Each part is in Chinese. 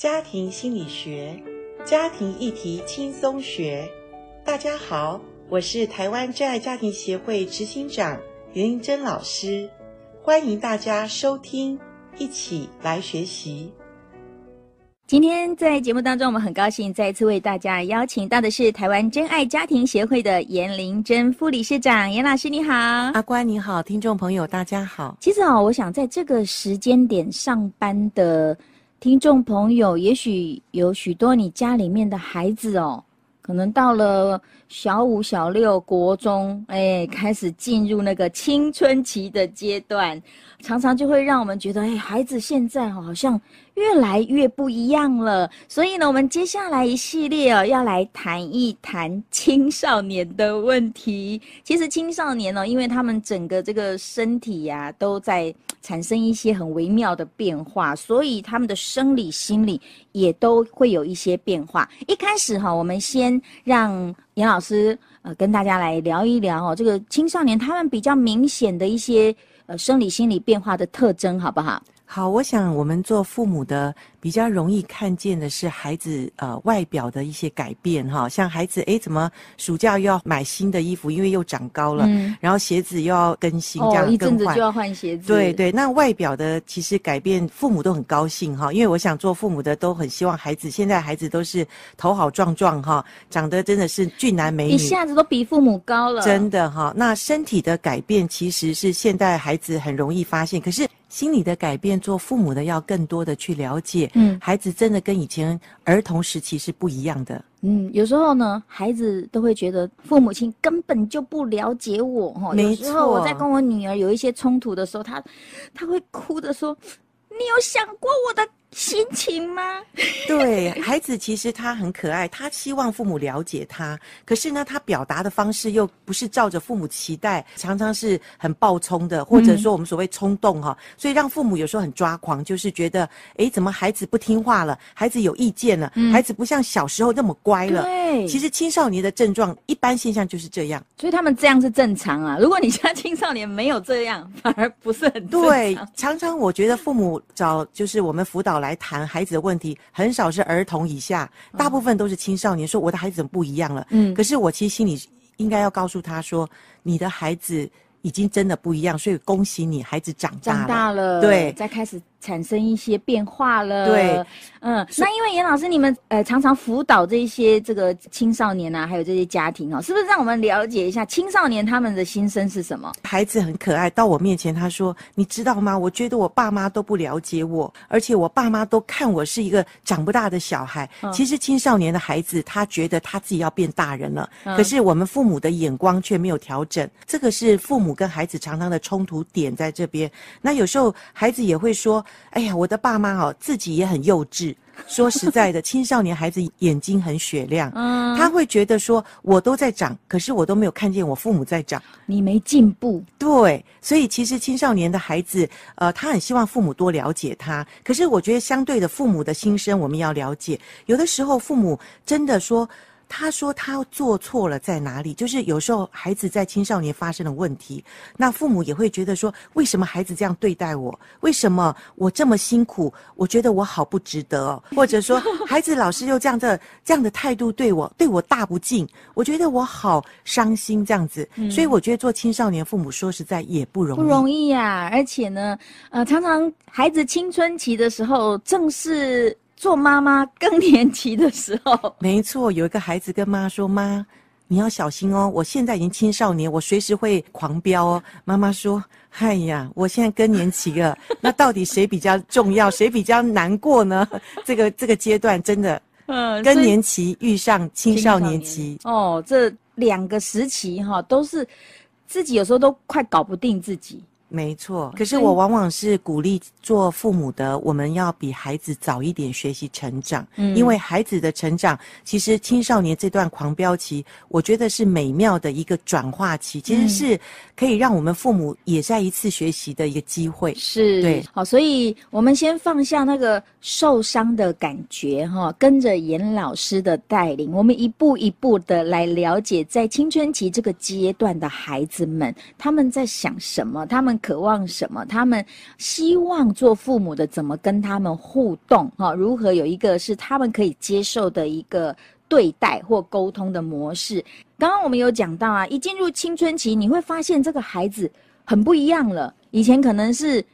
家庭心理学，家庭议题轻松学。大家好，我是台湾真爱家庭协会执行长林玲珍老师，欢迎大家收听，一起来学习。今天在节目当中，我们很高兴再次为大家邀请到的是台湾真爱家庭协会的颜玲珍副理事长，颜老师你好，阿关你好，听众朋友大家好。其实啊，我想在这个时间点上班的听众朋友，也许有许多你家里面的孩子哦，可能到了小五、小六、国中，哎，开始进入那个青春期的阶段，常常就会让我们觉得，哎，孩子现在好像。越来越不一样了，所以呢，我们接下来一系列哦，要来谈一谈青少年的问题。其实青少年呢，因为他们整个这个身体呀，都在产生一些很微妙的变化，所以他们的生理、心理也都会有一些变化。一开始哈，我们先让严老师呃跟大家来聊一聊哦，这个青少年他们比较明显的一些呃生理、心理变化的特征，好不好？好，我想我们做父母的比较容易看见的是孩子呃外表的一些改变哈，像孩子诶怎么暑假又要买新的衣服，因为又长高了，嗯，然后鞋子又要更新，这样更换，哦，一阵子就要换鞋子。对对，那外表的其实改变，父母都很高兴哈，因为我想做父母的都很希望孩子，现在孩子都是头好壮壮哈，长得真的是俊男美女，一下子都比父母高了，真的哈。那身体的改变其实是现在孩子很容易发现，可是。心理的改变，做父母的要更多的去了解。嗯，孩子真的跟以前儿童时期是不一样的。嗯，有时候呢，孩子都会觉得父母亲根本就不了解我。哈，有时候我在跟我女儿有一些冲突的时候，她，她会哭的说：“你有想过我的？”心情吗？对，孩子其实他很可爱，他希望父母了解他，可是呢，他表达的方式又不是照着父母期待，常常是很暴冲的，或者说我们所谓冲动哈、嗯，所以让父母有时候很抓狂，就是觉得，哎，怎么孩子不听话了？孩子有意见了？嗯、孩子不像小时候那么乖了？对，其实青少年的症状一般现象就是这样，所以他们这样是正常啊。如果你家青少年没有这样，反而不是很。对，常常我觉得父母找就是我们辅导。来谈孩子的问题，很少是儿童以下，大部分都是青少年。说我的孩子怎么不一样了？嗯，可是我其实心里应该要告诉他说，你的孩子已经真的不一样，所以恭喜你，孩子长大了，长大了，对，再开始。产生一些变化了，对，嗯，那因为严老师你们呃常常辅导这些这个青少年啊，还有这些家庭哦，是不是让我们了解一下青少年他们的心声是什么？孩子很可爱，到我面前他说：“你知道吗？我觉得我爸妈都不了解我，而且我爸妈都看我是一个长不大的小孩。嗯”其实青少年的孩子他觉得他自己要变大人了，嗯，可是我们父母的眼光却没有调整，这个是父母跟孩子常常的冲突点在这边。那有时候孩子也会说。哎呀，我的爸妈哦，自己也很幼稚。说实在的，青少年孩子眼睛很雪亮，嗯，他会觉得说，我都在长，可是我都没有看见我父母在长，你没进步。对，所以其实青少年的孩子，呃，他很希望父母多了解他。可是我觉得，相对的，父母的心声我们要了解。有的时候，父母真的说。他说他做错了在哪里？就是有时候孩子在青少年发生的问题，那父母也会觉得说，为什么孩子这样对待我？为什么我这么辛苦？我觉得我好不值得哦。或者说孩子老师又这样的这样的态度对我，对我大不敬，我觉得我好伤心这样子。所以我觉得做青少年父母说实在也不容易，不容易呀。而且呢，呃，常常孩子青春期的时候正是。做妈妈更年期的时候，没错，有一个孩子跟妈说：“妈，你要小心哦，我现在已经青少年，我随时会狂飙哦。”妈妈说：“哎呀，我现在更年期了，那到底谁比较重要，谁比较难过呢？这个这个阶段真的，嗯，更年期遇上青少年期，哦，这两个时期哈，都是自己有时候都快搞不定自己。”没错，可是我往往是鼓励做父母的，我们要比孩子早一点学习成长。嗯，因为孩子的成长，其实青少年这段狂飙期，我觉得是美妙的一个转化期，其实是可以让我们父母也在一次学习的一个机会。是，对，好，所以我们先放下那个受伤的感觉，哈，跟着严老师的带领，我们一步一步的来了解，在青春期这个阶段的孩子们，他们在想什么，他们。渴望什么，他们希望做父母的怎么跟他们互动，哈，如何有一个是他们可以接受的一个对待或沟通的模式。刚刚我们有讲到啊，一进入青春期，你会发现这个孩子很不一样了。以前可能是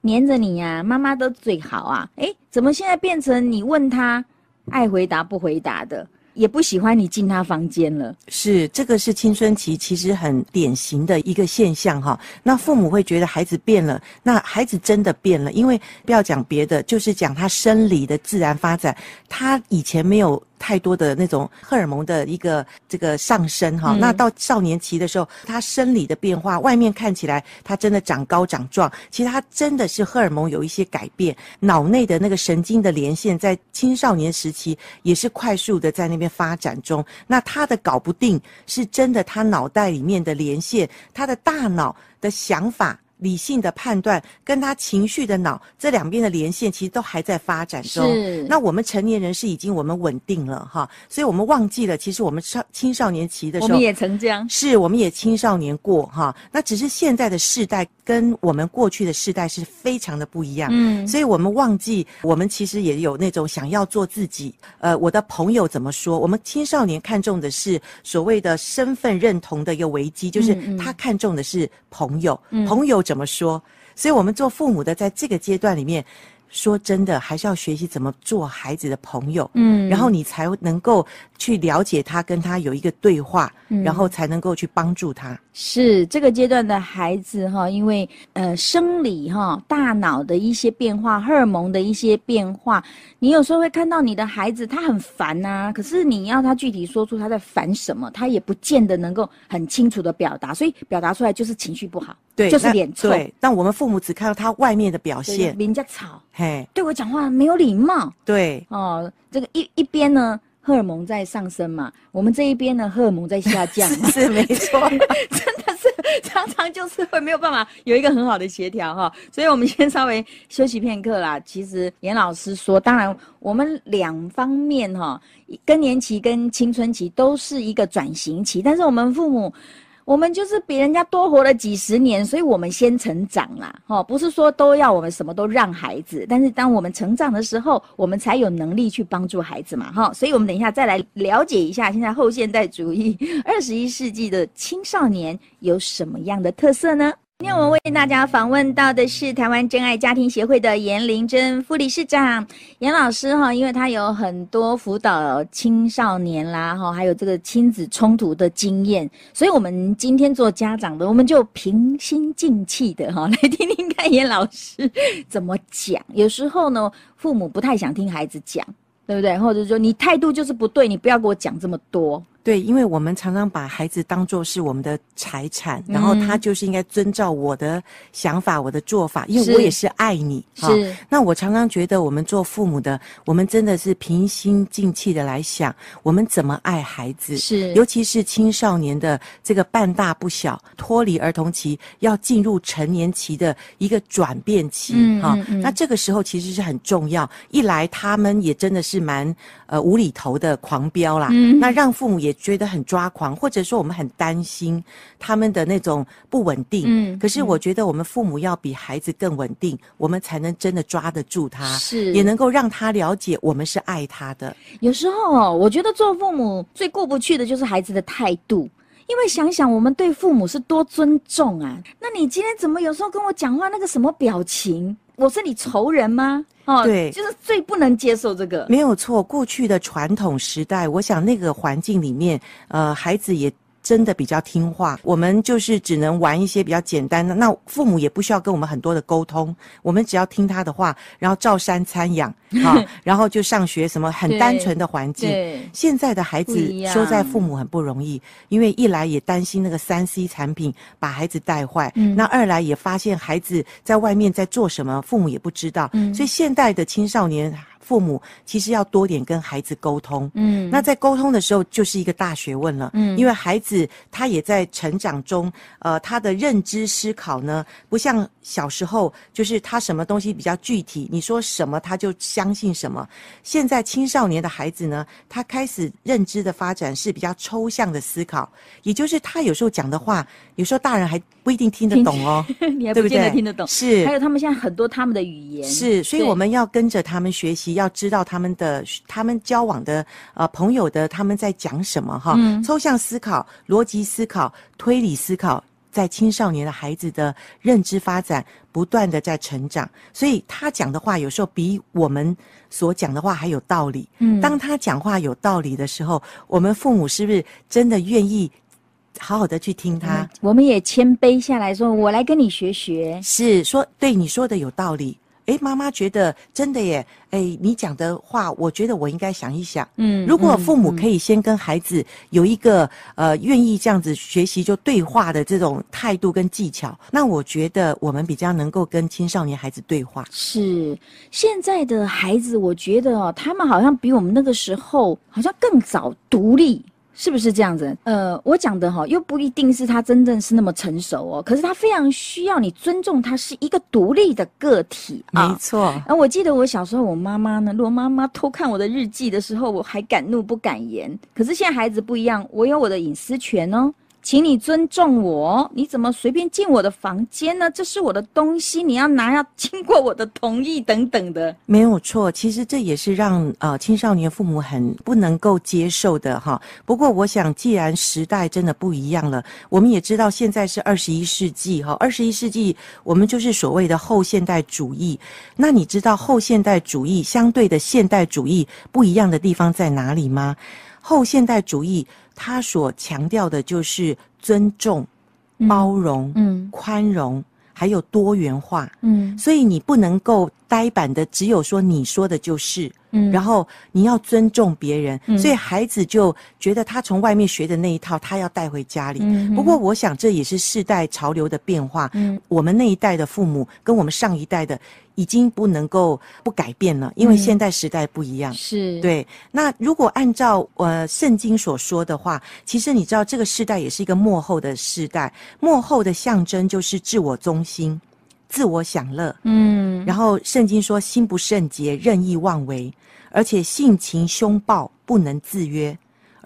黏着你呀，妈妈都最好啊，诶，怎么现在变成你问他爱回答不回答的？也不喜欢你进他房间了，是这个是青春期其实很典型的一个现象哈。那父母会觉得孩子变了，那孩子真的变了，因为不要讲别的，就是讲他生理的自然发展，他以前没有。太多的那种荷尔蒙的一个这个上升哈，嗯、那到少年期的时候，他生理的变化，外面看起来他真的长高长壮，其实他真的是荷尔蒙有一些改变，脑内的那个神经的连线在青少年时期也是快速的在那边发展中。那他的搞不定是真的，他脑袋里面的连线，他的大脑的想法。理性的判断跟他情绪的脑这两边的连线，其实都还在发展中。是。那我们成年人是已经我们稳定了哈，所以我们忘记了，其实我们少青少年期的时候，我们也曾这样。是，我们也青少年过哈。那只是现在的世代跟我们过去的世代是非常的不一样。嗯。所以我们忘记，我们其实也有那种想要做自己。呃，我的朋友怎么说？我们青少年看重的是所谓的身份认同的一个危机，就是他看重的是朋友，嗯、朋友。怎么说？所以，我们做父母的，在这个阶段里面。说真的，还是要学习怎么做孩子的朋友，嗯，然后你才能够去了解他，跟他有一个对话，嗯，然后才能够去帮助他。是这个阶段的孩子哈，因为呃生理哈，大脑的一些变化，荷尔蒙的一些变化，你有时候会看到你的孩子他很烦呐，可是你要他具体说出他在烦什么，他也不见得能够很清楚的表达，所以表达出来就是情绪不好，对，就是脸臭。对，但我们父母只看到他外面的表现，人家吵。嘿，对我讲话没有礼貌。对，哦，这个一一边呢，荷尔蒙在上升嘛，我们这一边呢，荷尔蒙在下降嘛，是，是没错，真的是常常就是会没有办法有一个很好的协调哈。所以我们先稍微休息片刻啦。其实严老师说，当然我们两方面哈，更年期跟青春期都是一个转型期，但是我们父母。我们就是比人家多活了几十年，所以我们先成长啦，哈，不是说都要我们什么都让孩子，但是当我们成长的时候，我们才有能力去帮助孩子嘛，哈，所以我们等一下再来了解一下现在后现代主义 二十一世纪的青少年有什么样的特色呢？今天我们为大家访问到的是台湾真爱家庭协会的严玲珍副理事长严老师哈，因为他有很多辅导青少年啦哈，还有这个亲子冲突的经验，所以我们今天做家长的，我们就平心静气的哈来听听看严老师怎么讲。有时候呢，父母不太想听孩子讲，对不对？或者说你态度就是不对，你不要给我讲这么多。对，因为我们常常把孩子当做是我们的财产，然后他就是应该遵照我的想法、我的做法，因为我也是爱你。是。哦，那我常常觉得，我们做父母的，我们真的是平心静气的来想，我们怎么爱孩子。是。尤其是青少年的这个半大不小，脱离儿童期，要进入成年期的一个转变期。嗯。哈、嗯嗯。那这个时候其实是很重要。一来，他们也真的是蛮呃无厘头的狂飙啦。嗯。那让父母也。觉得很抓狂，或者说我们很担心他们的那种不稳定。嗯，可是我觉得我们父母要比孩子更稳定，我们才能真的抓得住他，是也能够让他了解我们是爱他的。有时候哦，我觉得做父母最过不去的就是孩子的态度，因为想想我们对父母是多尊重啊。那你今天怎么有时候跟我讲话那个什么表情？我是你仇人吗？哦，对，就是最不能接受这个。没有错，过去的传统时代，我想那个环境里面，呃，孩子也。真的比较听话，我们就是只能玩一些比较简单的，那父母也不需要跟我们很多的沟通，我们只要听他的话，然后照三餐养，好，然后就上学，什么很单纯的环境。现在的孩子说在父母很不容易，因为一来也担心那个三 C 产品把孩子带坏，嗯，那二来也发现孩子在外面在做什么，父母也不知道，嗯，所以现代的青少年。父母其实要多点跟孩子沟通。嗯，那在沟通的时候就是一个大学问了。嗯，因为孩子他也在成长中，呃，他的认知思考呢，不像小时候，就是他什么东西比较具体，你说什么他就相信什么。现在青少年的孩子呢，他开始认知的发展是比较抽象的思考，也就是他有时候讲的话，有时候大人还不一定听得懂哦，你还不见得听得懂。是，还有他们现在很多他们的语言是，所以我们要跟着他们学习，要知道他们的他们交往的呃朋友的他们在讲什么哈。嗯，抽象思考、逻辑思考、推理思考，在青少年的孩子的认知发展不断的在成长，所以他讲的话有时候比我们所讲的话还有道理。嗯，当他讲话有道理的时候，我们父母是不是真的愿意？好好的去听他，嗯、我们也谦卑下来说：“我来跟你学学。”是说对你说的有道理。诶，妈妈觉得真的耶。诶，你讲的话，我觉得我应该想一想。嗯，如果父母可以先跟孩子有一个、嗯、呃愿意这样子学习就对话的这种态度跟技巧，那我觉得我们比较能够跟青少年孩子对话。是现在的孩子，我觉得哦，他们好像比我们那个时候好像更早独立。是不是这样子？呃，我讲的哈，又不一定是他真正是那么成熟哦。可是他非常需要你尊重他是一个独立的个体啊。没错。啊，我记得我小时候，我妈妈呢，如果妈妈偷看我的日记的时候，我还敢怒不敢言。可是现在孩子不一样，我有我的隐私权哦。请你尊重我，你怎么随便进我的房间呢？这是我的东西，你要拿要经过我的同意等等的。没有错，其实这也是让呃青少年父母很不能够接受的哈。不过我想，既然时代真的不一样了，我们也知道现在是二十一世纪哈，二十一世纪我们就是所谓的后现代主义。那你知道后现代主义相对的现代主义不一样的地方在哪里吗？后现代主义。它所强调的就是尊重、包容、嗯、宽容，还有多元化。嗯，所以你不能够呆板的，只有说你说的就是。嗯，然后你要尊重别人，嗯，所以孩子就觉得他从外面学的那一套，他要带回家里。嗯，不过我想这也是世代潮流的变化。嗯，我们那一代的父母跟我们上一代的已经不能够不改变了，因为现代时代不一样。是，对。那如果按照呃圣经所说的话，其实你知道这个世代也是一个末后的世代，幕后的象征就是自我中心。自我享乐，嗯，然后圣经说心不圣洁，任意妄为，而且性情凶暴，不能自约，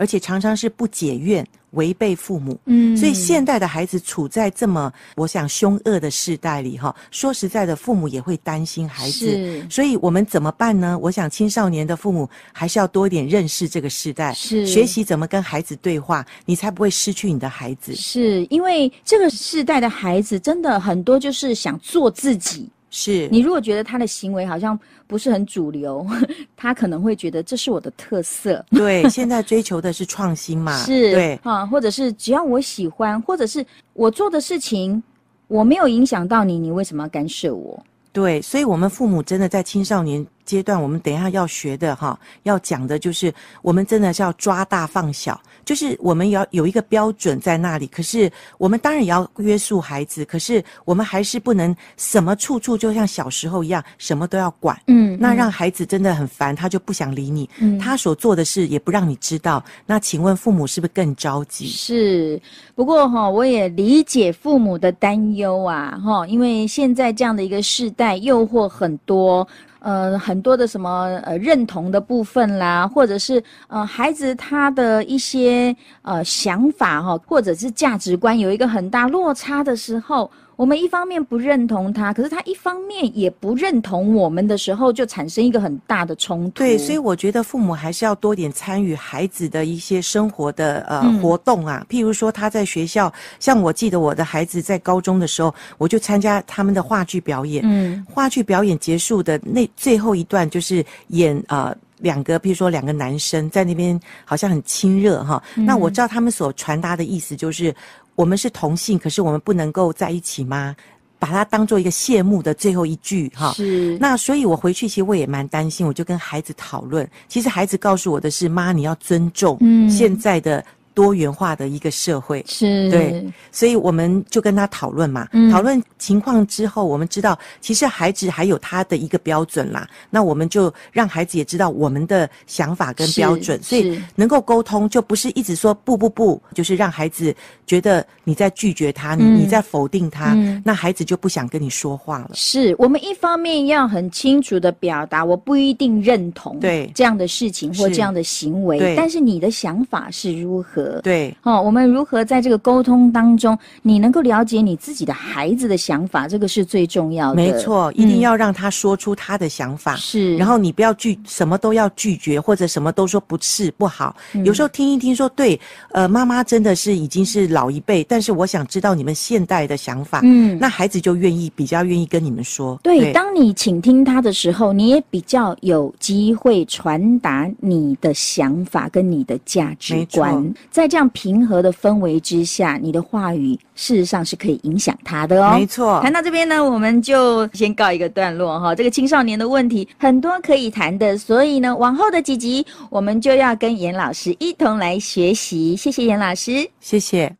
而且常常是不解怨。违背父母，嗯，所以现代的孩子处在这么我想凶恶的世代里哈。说实在的，父母也会担心孩子，是，所以我们怎么办呢？我想青少年的父母还是要多一点认识这个世代，是学习怎么跟孩子对话，你才不会失去你的孩子。是因为这个世代的孩子真的很多就是想做自己。是你如果觉得他的行为好像不是很主流，他可能会觉得这是我的特色。对，现在追求的是创新嘛？是，对啊，或者是只要我喜欢，或者是我做的事情我没有影响到你，你为什么要干涉我？对，所以我们父母真的在青少年阶段，我们等一下要学的哈，要讲的就是我们真的是要抓大放小，就是我们要有一个标准在那里。可是我们当然也要约束孩子，可是我们还是不能什么处处就像小时候一样，什么都要管。嗯，那让孩子真的很烦，他就不想理你。嗯，他所做的事也不让你知道。那请问父母是不是更着急？是，不过哈，我也理解父母的担忧啊，哈，因为现在这样的一个世代，诱惑很多。呃，很多的什么呃认同的部分啦，或者是呃孩子他的一些呃想法哈，或者是价值观有一个很大落差的时候。我们一方面不认同他，可是他一方面也不认同我们的时候，就产生一个很大的冲突。对，所以我觉得父母还是要多点参与孩子的一些生活的呃、嗯、活动啊。譬如说他在学校，像我记得我的孩子在高中的时候，我就参加他们的话剧表演。嗯，话剧表演结束的那最后一段就是演呃两个，譬如说两个男生在那边好像很亲热哈。嗯、那我知道他们所传达的意思就是。我们是同性，可是我们不能够在一起吗？把它当做一个谢幕的最后一句，哈。是。那所以我回去，其实我也蛮担心，我就跟孩子讨论。其实孩子告诉我的是：妈，你要尊重现在的多元化的一个社会，是。对，所以我们就跟他讨论嘛，嗯、讨论情况之后，我们知道其实孩子还有他的一个标准啦，那我们就让孩子也知道我们的想法跟标准，所以能够沟通，就不是一直说不不不，就是让孩子觉得你在拒绝他，你、嗯、你在否定他、嗯，那孩子就不想跟你说话了。是我们一方面要很清楚的表达，我不一定认同对。这样的事情或这样的行为，但是你的想法是如何？对，哦，我们如何在这个沟通当中，你能够了解你自己的孩子的想法，这个是最重要的。没错，一定要让他说出他的想法。是、嗯，然后你不要拒，什么都要拒绝，或者什么都说不是不好。嗯、有时候听一听说，对，呃，妈妈真的是已经是老一辈，但是我想知道你们现代的想法。嗯，那孩子就愿意比较愿意跟你们说。对，对，当你倾听他的时候，你也比较有机会传达你的想法跟你的价值观。在这样平和的氛围之下，你的话语事实上是可以影响他的哦。没错，谈到这边呢，我们就先告一个段落哈。这个青少年的问题很多可以谈的，所以呢，往后的几集我们就要跟严老师一同来学习。谢谢严老师，谢谢。